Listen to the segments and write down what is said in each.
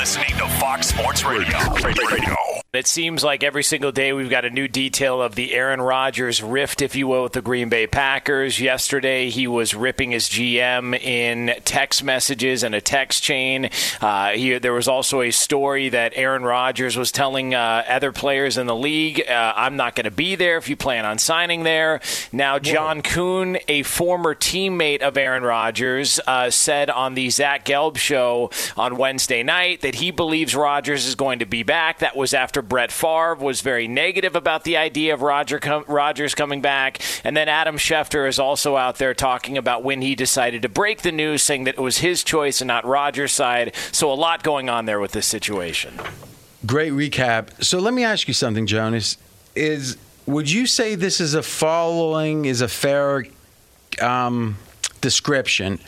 listening to Fox Sports Radio. Radio. It seems like every single day we've got a new detail of the Aaron Rodgers rift, if you will, with the Green Bay Packers. Yesterday, he was ripping his GM in text messages and a text chain. Uh, he, there was also a story that Aaron Rodgers was telling uh, other players in the league, uh, I'm not going to be there if you plan on signing there. Now, John Kuhn, a former teammate of Aaron Rodgers, uh, said on the Zach Gelb show on Wednesday night that he believes Rodgers is going to be back. That was after Brett Favre was very negative about the idea of Roger com- Rodgers coming back. And then Adam Schefter is also out there talking about when he decided to break the news, saying that it was his choice and not Rodgers' side. So a lot going on there with this situation. Great recap. So let me ask you something, Jonas. Is would you say this is a following is a fair um, description?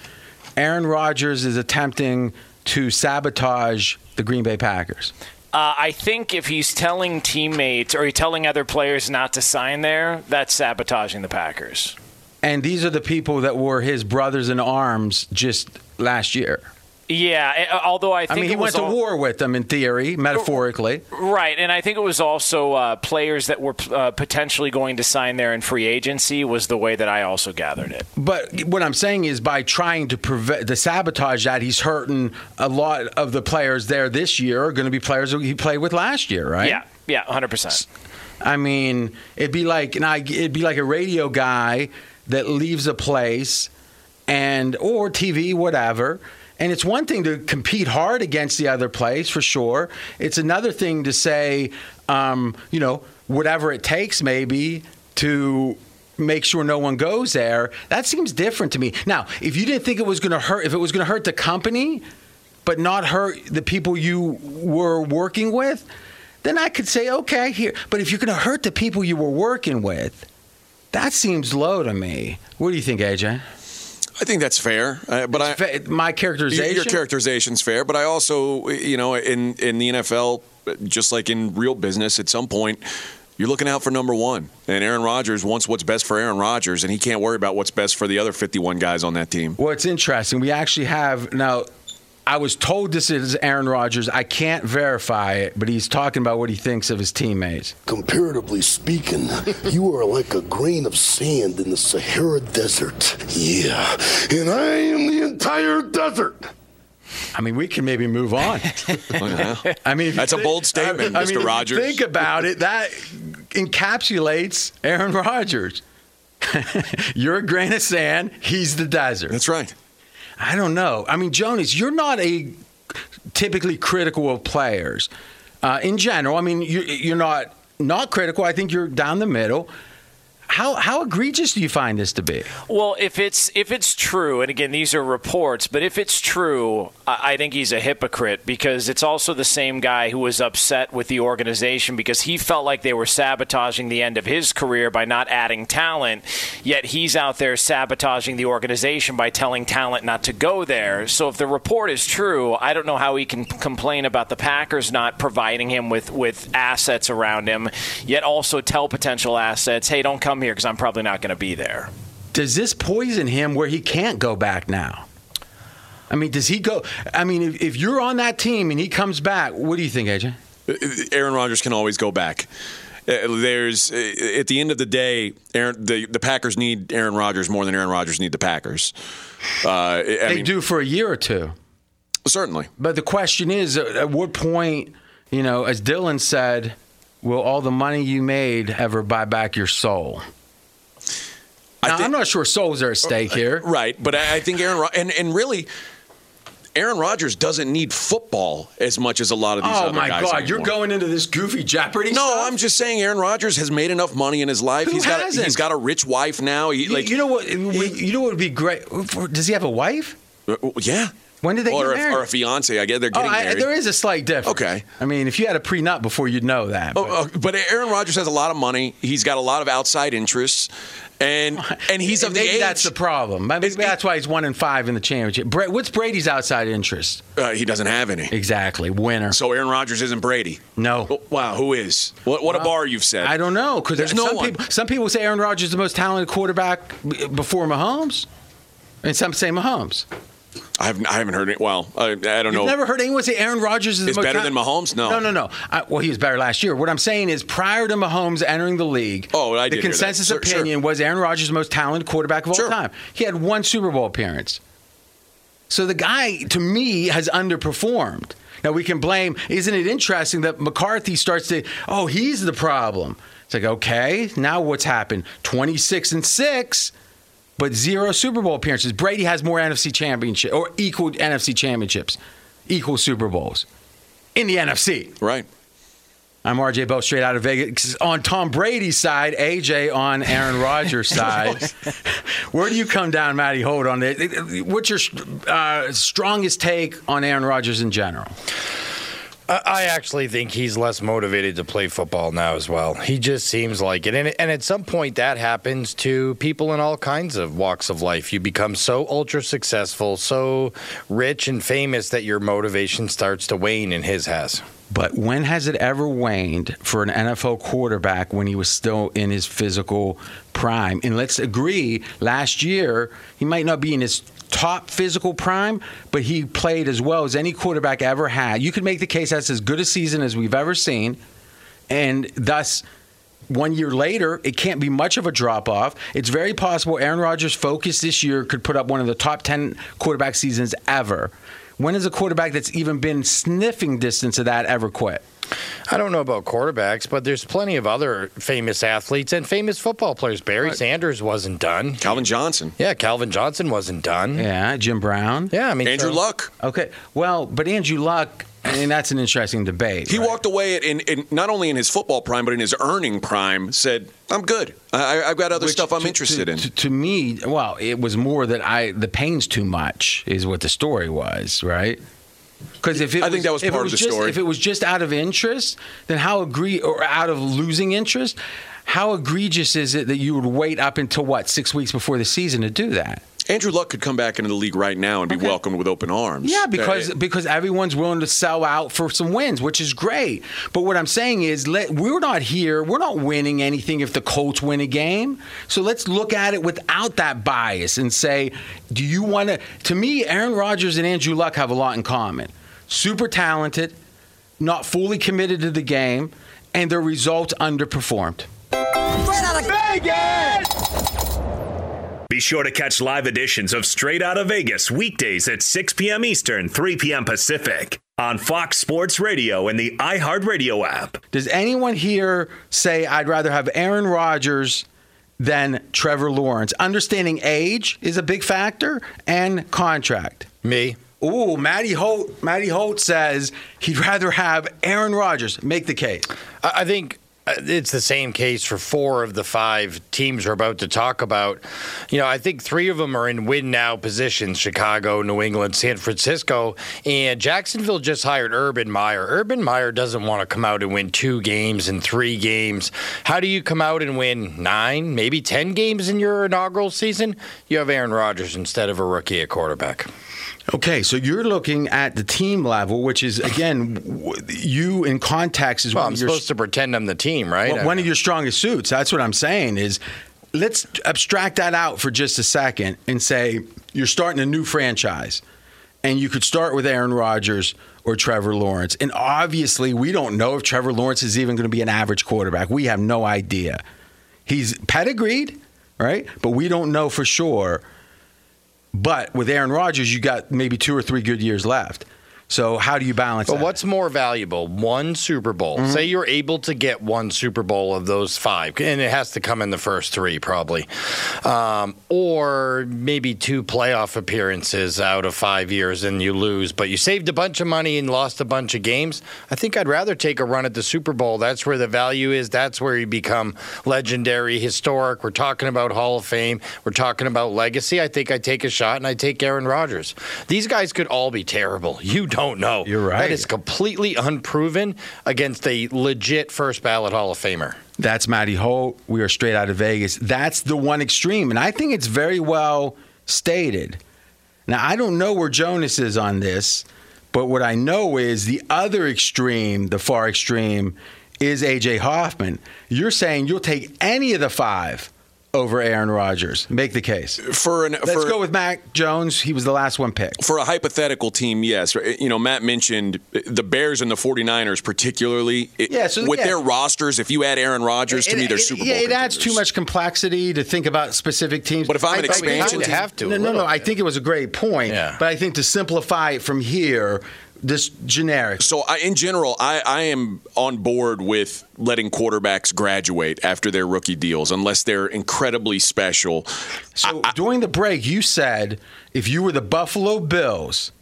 Aaron Rodgers is attempting to sabotage the Green Bay Packers. Uh, I think if he's telling teammates or he's telling other players not to sign there, that's sabotaging the Packers. And these are the people that were his brothers in arms just last year. Yeah, although I think I mean, he went to all- war with them in theory, metaphorically. Right, and I think it was also uh, players that were uh, potentially going to sign there in free agency was the way that I also gathered it. But what I'm saying is, by trying to prevent to sabotage that, he's hurting a lot of the players there this year. Are going to be players that he played with last year, right? Yeah, yeah, hundred percent. I mean, it'd be like and I, it'd be like a radio guy that leaves a place and or TV, whatever. And it's one thing to compete hard against the other place for sure. It's another thing to say, um, you know, whatever it takes, maybe to make sure no one goes there. That seems different to me. Now, if you didn't think it was going to hurt, if it was going to hurt the company, but not hurt the people you were working with, then I could say, okay, here. But if you're going to hurt the people you were working with, that seems low to me. What do you think, AJ? I think that's fair, uh, but I Fa- My characterization. your characterization's fair. But I also, you know, in in the NFL, just like in real business, at some point. You're looking out for number one, and Aaron Rodgers wants what's best for Aaron Rodgers, and he can't worry about what's best for the other 51 guys on that team. Well, it's interesting. We actually have now. I was told this is Aaron Rodgers. I can't verify it, but he's talking about what he thinks of his teammates. Comparatively speaking, you are like a grain of sand in the Sahara Desert. Yeah, and I am the entire desert. I mean, we can maybe move on. Oh, I mean, if you That's a bold statement, I mean, Mr. if you Rodgers. Think about it. That encapsulates Aaron Rodgers. You're a grain of sand. He's the desert. That's right. I don't know. I mean, Jonas, you're not a typically critical of players uh, in general. I mean, you're, you're not not critical. I think you're down the middle. How how egregious do you find this to be? Well, if it's if it's true, and again these are reports, but if it's true, I I think he's a hypocrite because it's also the same guy who was upset with the organization because he felt like they were sabotaging the end of his career by not adding talent. Yet he's out there sabotaging the organization by telling talent not to go there. So if the report is true, I don't know how he can complain about the Packers not providing him with with assets around him. Yet also tell potential assets, hey, don't come here because I'm probably not going to be there. Does this poison him where he can't go back now? I mean, does he go? I mean, if, if you're on that team and he comes back, what do you think, AJ? Aaron Rodgers can always go back. Uh, There's uh, at the end of the day, Aaron, the the Packers need Aaron Rodgers more than Aaron Rodgers need the Packers. Uh, I They mean, do for a year or two. certainly. But the question is, at at what point, you know, as Dylan said, will all the money you made ever buy back your soul? I Now, I'm not sure souls are at stake here. Right, but I I think Aaron Rod- and and really. Aaron Rodgers doesn't need football as much as a lot of these Oh other my guys. God, you're going into this goofy Jeopardy. No, stuff? I'm just saying Aaron Rodgers has made enough money in his life. Who he's got hasn't? he's got a rich wife now. He, You, like you know what? You know what would be great? Does he have a wife? uh, yeah. When did they or get a, married? or a fiance? I guess they're Oh, getting I, married. there is a slight difference. Okay. I mean, if you had a prenup before, you'd know that. Oh, but- uh, but Aaron Rodgers has a lot of money. He's got a lot of outside interests, and and he's of the Maybe age. that's the problem. That's why he's one and five in the championship. Bra- What's Brady's outside interest? uh, he doesn't have any. Exactly, winner. So Aaron Rodgers isn't Brady. No. Oh, Wow, who is? What what a bar you've set. I don't know because There's no some one. people. Some people say Aaron Rodgers is the most talented quarterback before Mahomes, and some say Mahomes. I haven't, I haven't heard it. Well, I, I don't You've know. never heard anyone say Aaron Rodgers is, Is better than Mahomes? No. No, no, no. I, well, he was better last year. What I'm saying is, prior to Mahomes entering the league, Oh, I the did hear that. consensus Sure, sure. opinion was Aaron Rodgers the most talented quarterback of all Sure. time. He had one Super Bowl appearance. So the guy, to me, has underperformed. Now we can blame. Isn't it interesting that McCarthy starts to? Oh, he's the problem. It's like okay, now what's happened? Twenty six and six, but zero Super Bowl appearances. Brady has more NFC championship or equal NFC championships, equal Super Bowls in the NFC. Right. I'm RJ Bell, straight out of Vegas. On Tom Brady's side, AJ on Aaron Rodgers' side. Where do you come down, Matty Holt, on it? What's your uh, strongest take on Aaron Rodgers in general? I actually think he's less motivated to play football now as well. He just seems like it. And, and at some point, that happens to people in all kinds of walks of life. You become so ultra successful, so rich and famous that your motivation starts to wane, and his has. But when has it ever waned for an NFL quarterback when he was still in his physical prime? And let's agree, last year, he might not be in his top physical prime, but he played as well as any quarterback ever had. You could make the case that's as good a season as we've ever seen. And thus, one year later, it can't be much of a drop off. It's very possible Aaron Rodgers' focus this year could put up one of the top 10 quarterback seasons ever. When has a quarterback that's even been sniffing distance of that ever quit? I don't know about quarterbacks, but there's plenty of other famous athletes and famous football players. Barry Sanders wasn't done. Calvin Johnson. Yeah, Calvin Johnson wasn't done. Yeah, Yeah, Jim Brown. Yeah, I mean Andrew so- Luck. Okay, well, but Andrew Luck, I mean, that's an interesting debate. He right? walked away in, in not only in his football prime, but in his earning prime, said, I'm good. I, I've got other Which stuff I'm to- interested to, in. To, to me, well, it was more that I the pain's too much is what the story was, right? Because if it I think that was part of the just, story. If it was just out of interest, then how agree or out of losing interest, how egregious is it that you would wait up until what six weeks before the season to do that? Andrew Luck could come back into the league right now and be Okay. welcomed with open arms. Yeah, because Uh, because everyone's willing to sell out for some wins, which is great. But what I'm saying is, let, we're not here. We're not winning anything if the Colts win a game. So let's look at it without that bias and say, do you want to? To me, Aaron Rodgers and Andrew Luck have a lot in common. Super talented, not fully committed to the game, and their results underperformed. Be sure to catch live editions of Straight Outta Vegas weekdays at 6 p.m. Eastern, 3 p.m. Pacific on Fox Sports Radio and the iHeartRadio app. Does anyone here say I'd rather have Aaron Rodgers than Trevor Lawrence? Understanding age is a big factor and contract. Me. Ooh, Matty Holt. Matty Holt says he'd rather have Aaron Rodgers. Make the case. I I think Uh, it's the same case for four of the five teams we're about to talk about. You know, I think three of them are in win now positions Chicago, New England, San Francisco. And Jacksonville just hired Urban Meyer. Urban Meyer doesn't want to come out and win two games and three games. How do you come out and win nine, maybe 10 games in your inaugural season? You have Aaron Rodgers instead of a rookie at quarterback. Okay, so you're looking at the team level, which is again, you in context is Well, I'm supposed to pretend I'm the team, right? Well, one of your strongest suits. That's what I'm saying is let's abstract that out for just a second and say you're starting a new franchise. And you could start with Aaron Rodgers or Trevor Lawrence. And obviously, we don't know if Trevor Lawrence is even going to be an average quarterback. We have no idea. He's pedigreed, right? But we don't know for sure. But with Aaron Rodgers, you got maybe two or three good years left. So how do you balance But that? what's more valuable? One Super Bowl. Mm-hmm. Say you're able to get one Super Bowl of those five, and it has to come in the first three, probably. Um, or maybe two playoff appearances out of five years and you lose, but you saved a bunch of money and lost a bunch of games. I think I'd rather take a run at the Super Bowl. That's where the value is. That's where you become legendary, historic. We're talking about Hall of Fame. We're talking about legacy. I think I'd take a shot and I'd take Aaron Rodgers. These guys could all be terrible. You don't know. You're right. That is completely unproven against a legit first ballot Hall of Famer. That's Matty Holt. We are straight out of Vegas. That's the one extreme. And I think it's very well stated. Now, I don't know where Jonas is on this, but what I know is the other extreme, the far extreme, is AJ Hoffman. You're saying you'll take any of the five over Aaron Rodgers? Make the case. For an, Let's for, go with Mac Jones. He was the last one picked. for a hypothetical team, yes. You know, Matt mentioned the Bears and the 49ers, particularly. It- Yeah, so, with yeah. their rosters, if you add Aaron Rodgers, to me, they're it, Super Bowl. Yeah, it adds too much complexity to think about specific teams. But if I'm an I- I- expansion You team- have to. a No, no, little no. I think it was a great point. Yeah. But I think to simplify it from here, this generic. So, I, in general, I, I am on board with letting quarterbacks graduate after their rookie deals, unless they're incredibly special. So during the break, you said if you were the Buffalo Bills,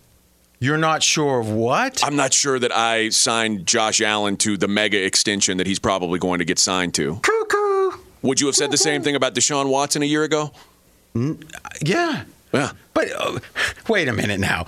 you're not sure of what? I'm not sure that I signed Josh Allen to the mega extension that he's probably going to get signed to. Cuckoo. Would you have said the same thing about Deshaun Watson a year ago? Yeah. Yeah. But uh, wait a minute now.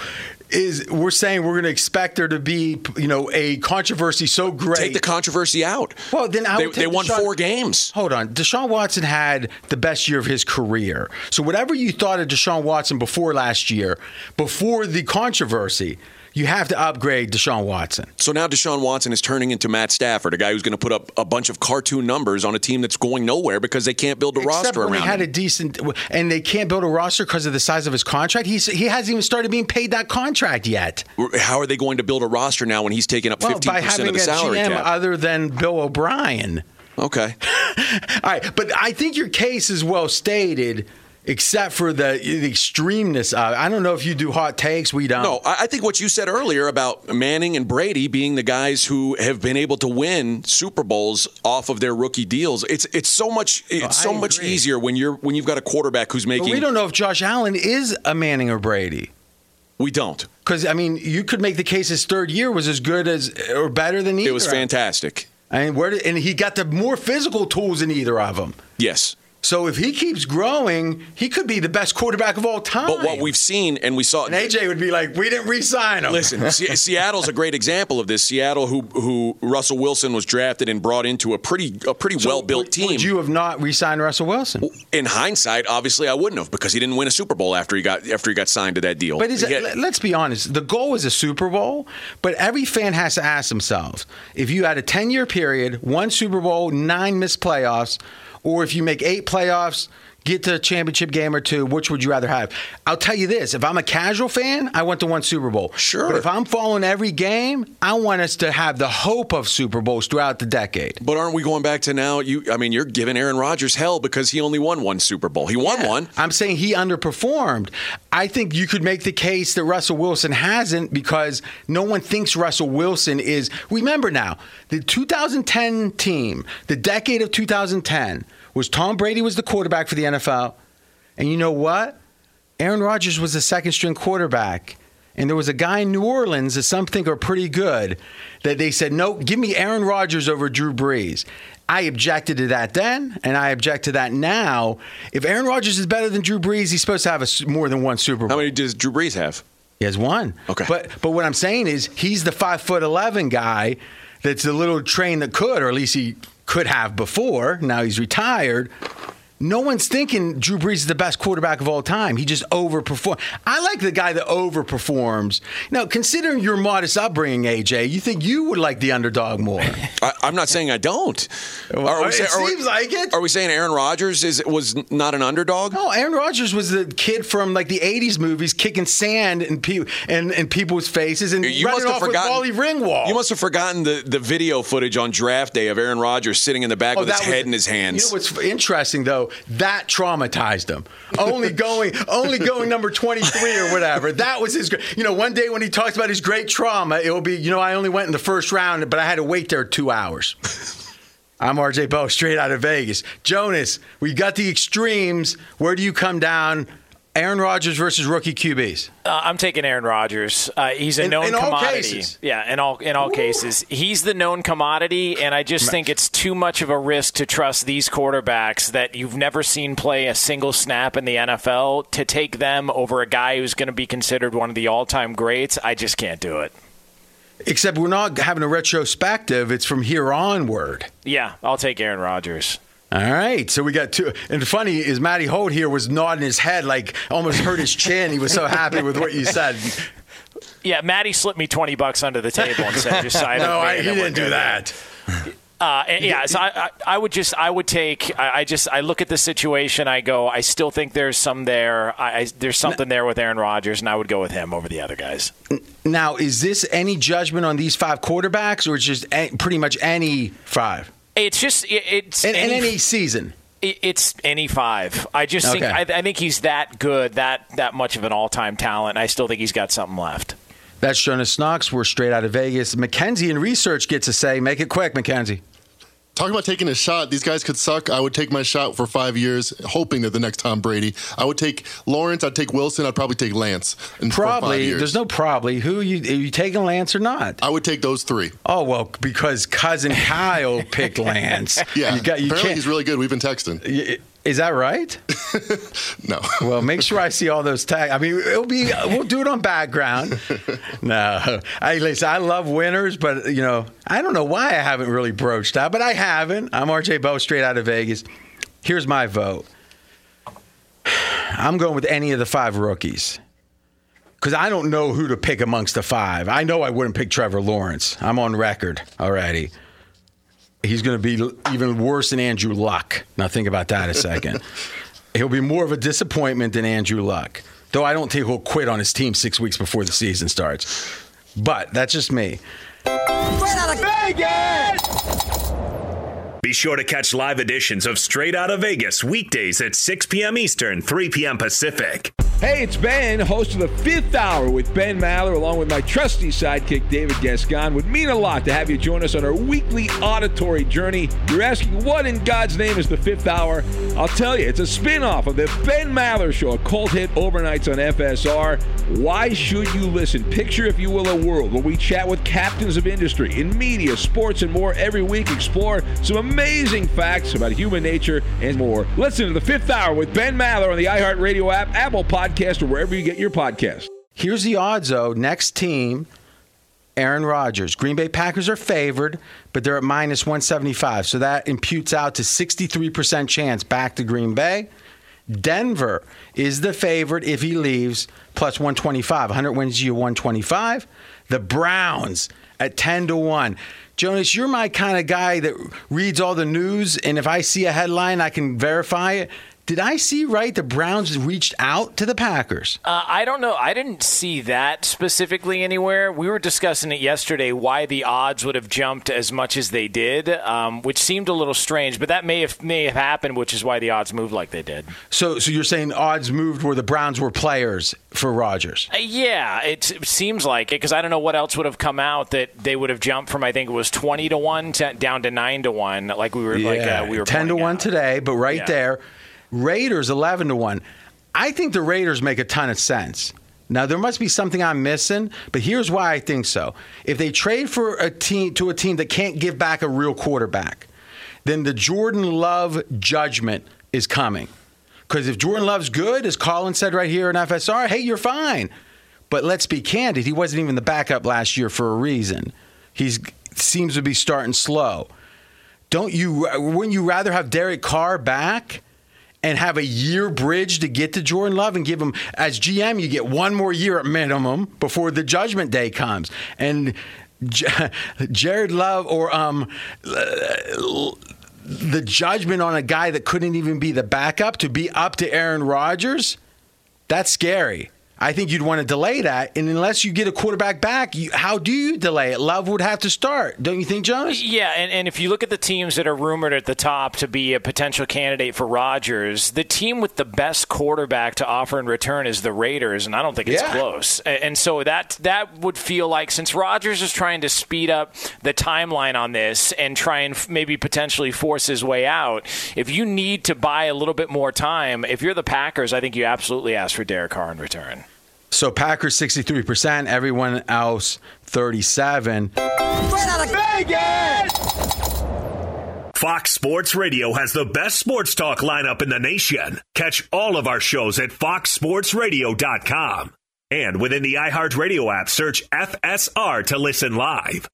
Is we're saying we're going to expect there to be, you know, a controversy so great? Take the controversy out. Well, then I they, they won Deshaun- four games. Hold on. Deshaun Watson had the best year of his career. So whatever you thought of Deshaun Watson before last year, before the controversy, you have to upgrade Deshaun Watson. So now Deshaun Watson is turning into Matt Stafford, a guy who's going to put up a bunch of cartoon numbers on a team that's going nowhere because they can't build a Except roster when around he had him. a decent, and they can't build a roster because of the size of his contract. He's he hasn't even started being paid that contract yet. How are they going to build a roster now when he's taking up Well, 15% of the a salary GM cap? other than Bill O'Brien. okay. All right, but I think your case is well stated, except for the, the extremeness of. it. I don't know if you do hot takes. We don't. No, I think what you said earlier about Manning and Brady being the guys who have been able to win Super Bowls off of their rookie deals. It's it's so much it's I so much easier when you're when you've got a quarterback who's But making we don't know if Josh Allen is a Manning or Brady. We don't. Because I mean, you could make the case his third year was as good as or better than either. It was fantastic. I mean, where did, and he got the more physical tools than either of them. Yes. So if he keeps growing, he could be the best quarterback of all time. But what we've seen and we saw and AJ would be like, "We didn't re-sign him." Listen, Se- Seattle's a great example of this. Seattle, who who Russell Wilson was drafted and brought into a pretty a pretty So well built team. Would you have not re-signed Russell Wilson? in hindsight, obviously, I wouldn't have because he didn't win a Super Bowl after he got after he got signed to that deal. But is had- let's be honest. The goal is a Super Bowl, but every fan has to ask themselves: if you had a ten-year period, one Super Bowl, nine missed playoffs, or if you make eight playoffs, get to a championship game or two, which would you rather have? I'll tell you this: if I'm a casual fan, I want the one Super Bowl. Sure. But if I'm following every game, I want us to have the hope of Super Bowls throughout the decade. but aren't we going back to now? You, I mean, you're giving Aaron Rodgers hell because he only won one Super Bowl. He won one. I'm saying he underperformed. I think you could make the case that Russell Wilson hasn't because no one thinks Russell Wilson is. Remember now, the 2010 team, the decade of 2010, was Tom Brady was the quarterback for the NFL. And you know what? Aaron Rodgers was the second string quarterback. And there was a guy in New Orleans that some think are pretty good that they said, no, give me Aaron Rodgers over Drew Brees. I objected to that then, and I object to that now. If Aaron Rodgers is better than Drew Brees, he's supposed to have a, more than one Super Bowl. How many does Drew Brees have? He has one. Okay. But but what I'm saying is he's the five foot eleven guy that's the little train that could, or at least he could have before. Now he's retired. No one's thinking Drew Brees is the best quarterback of all time. He just overperformed. I like the guy that overperforms. Now, considering your modest upbringing, AJ, you think you would like the underdog more? I, I'm not saying I don't. Well, it say- we- seems like it. Are we saying Aaron Rodgers is was not an underdog? No, Aaron Rodgers was the kid from like the '80s movies, kicking sand in, pe- in, in people's faces and You running must have off forgotten. with Molly Ringwald. You must have forgotten the, the video footage on draft day of Aaron Rodgers sitting in the back oh, with his Oh, was- head in his hands. You know what's interesting though? That traumatized him. Only going, only going number twenty three or whatever. That was his. You know, one day when he talks about his great trauma, it will be, you know, I only went in the first round, but I had to wait there two hours. I'm RJ Bell, straight out of Vegas. Jonas, we got the extremes. Where do you come down? Aaron Rodgers versus rookie QBs. Uh, I'm taking Aaron Rodgers. Uh, he's a In- known in commodity. Yeah, in all in all cases, he's the known commodity, and I just think it's too much of a risk to trust these quarterbacks that you've never seen play a single snap in the NFL to take them over a guy who's going to be considered one of the all-time greats. I just can't do it. Except we're not having a retrospective. It's from here onward. Yeah, I'll take Aaron Rodgers. All right, so we got two. And funny is Matty Holt here was nodding his head like almost hurt his chin. He was so happy with what you said. Yeah, Matty slipped me twenty bucks under the table and said, "Just sign No, I, he didn't do good." that. Uh, yeah, so I, I, I, would just, I would take, I, I, just, I look at the situation, I go, I still think there's some there. I, there's something there with Aaron Rodgers, and I would go with him over the other guys. Now, is this any judgment on these five quarterbacks, or just pretty much any five? It's just, it's in any, any season. It's any five. I just okay. think I, I, think he's that good, that that much of an all-time talent. I still think he's got something left. That's Jonas Knox. We're straight out of Vegas. Mackenzie in research gets a say. Make it quick, Mackenzie. Talking about taking a shot, these guys could suck. I would take my shot for five years, hoping that the next Tom Brady. I would take Lawrence. I'd take Wilson. I'd probably take Lance. probably. There's no probably. Who are you, are you taking Lance or not? I would take those three. Oh well, because cousin Kyle picked Lance. yeah, you got, you apparently he's really good. We've been texting. Is that right? no. well, make sure I see all those tags. I mean, it'll be we'll do it on background. no, I listen. I love winners, but you know, I don't know why I haven't really broached that, but I haven't. I'm RJ Bell, straight out of Vegas. Here's my vote. I'm going with any of the five rookies because I don't know who to pick amongst the five. I know I wouldn't pick Trevor Lawrence. I'm on record already he's going to be even worse than Andrew Luck. Now, think about that a second. he'll be more of a disappointment than Andrew Luck, though I don't think he'll quit on his team six weeks before the season starts. But that's just me. Straight out of Vegas! Be sure to catch live editions of Straight Outta Vegas weekdays at 6 p.m. Eastern, 3 p.m. Pacific. Hey, it's Ben, host of the fifth hour with Ben Maller, along with my trusty sidekick, David Gascon. Would mean a lot to have you join us on our weekly auditory journey. You're asking, what in God's name is the fifth hour? I'll tell you, it's a spin off of the Ben Maller Show, a cult hit overnights on FSR. Why should you listen? Picture, if you will, a world where we chat with captains of industry in media, sports, and more every week, explore some amazing facts about human nature and more. Listen to the fifth hour with Ben Maller on the iHeartRadio app, Apple Podcast or wherever you get your podcast. Here's the odds, though. Next team, Aaron Rodgers. Green Bay Packers are favored, but they're at minus 175. So that imputes out to 63% chance back to Green Bay. Denver is the favorite if he leaves, plus 125. 100 wins you 125. The Browns at 10 to 1. Jonas, you're my kind of guy that reads all the news, and if I see a headline, I can verify it. Did I see right? The Browns reached out to the Packers. Uh, I don't know. I didn't see that specifically anywhere. We were discussing it yesterday why the odds would have jumped as much as they did, um, which seemed a little strange. But that may have may have happened, which is why the odds moved like they did. So, so you're saying odds moved where the Browns were players for Rodgers? Uh, yeah, it, it, seems like it because I don't know what else would have come out that they would have jumped from. I think it was twenty to one to, down to nine to one, like we were yeah. like uh, we were ten to one out. today. But right yeah. there Raiders 11 to 1. I think the Raiders make a ton of sense. Now there must be something I'm missing, but here's why I think so. If they trade for a team to a team that can't give back a real quarterback, then the Jordan Love judgment is coming. Because if Jordan Love's good, as Colin said right here in FSR, hey, you're fine. But let's be candid, he wasn't even the backup last year for a reason. He seems to be starting slow. Don't you? Wouldn't you rather have Derek Carr back? And have a year bridge to get to Jordan Love and give him, as GM, you get one more year at minimum before the judgment day comes. And Jared Love or um, the judgment on a guy that couldn't even be the backup to be up to Aaron Rodgers, that's scary. I think you'd want to delay that. And unless you get a quarterback back, you, how do you delay it? Love would have to start, don't you think, Jonas? Yeah, and, and if you look at the teams that are rumored at the top to be a potential candidate for Rodgers, the team with the best quarterback to offer in return is the Raiders, and I don't think it's yeah. close. And so that that would feel like since Rodgers is trying to speed up the timeline on this and try and maybe potentially force his way out, if you need to buy a little bit more time, if you're the Packers, I think you absolutely ask for Derek Carr in return. So Packers 63%, everyone else 37. Straight out of Vegas! Fox Sports Radio has the best sports talk lineup in the nation. Catch all of our shows at foxsportsradio.com. And within the iHeartRadio app, search FSR to listen live.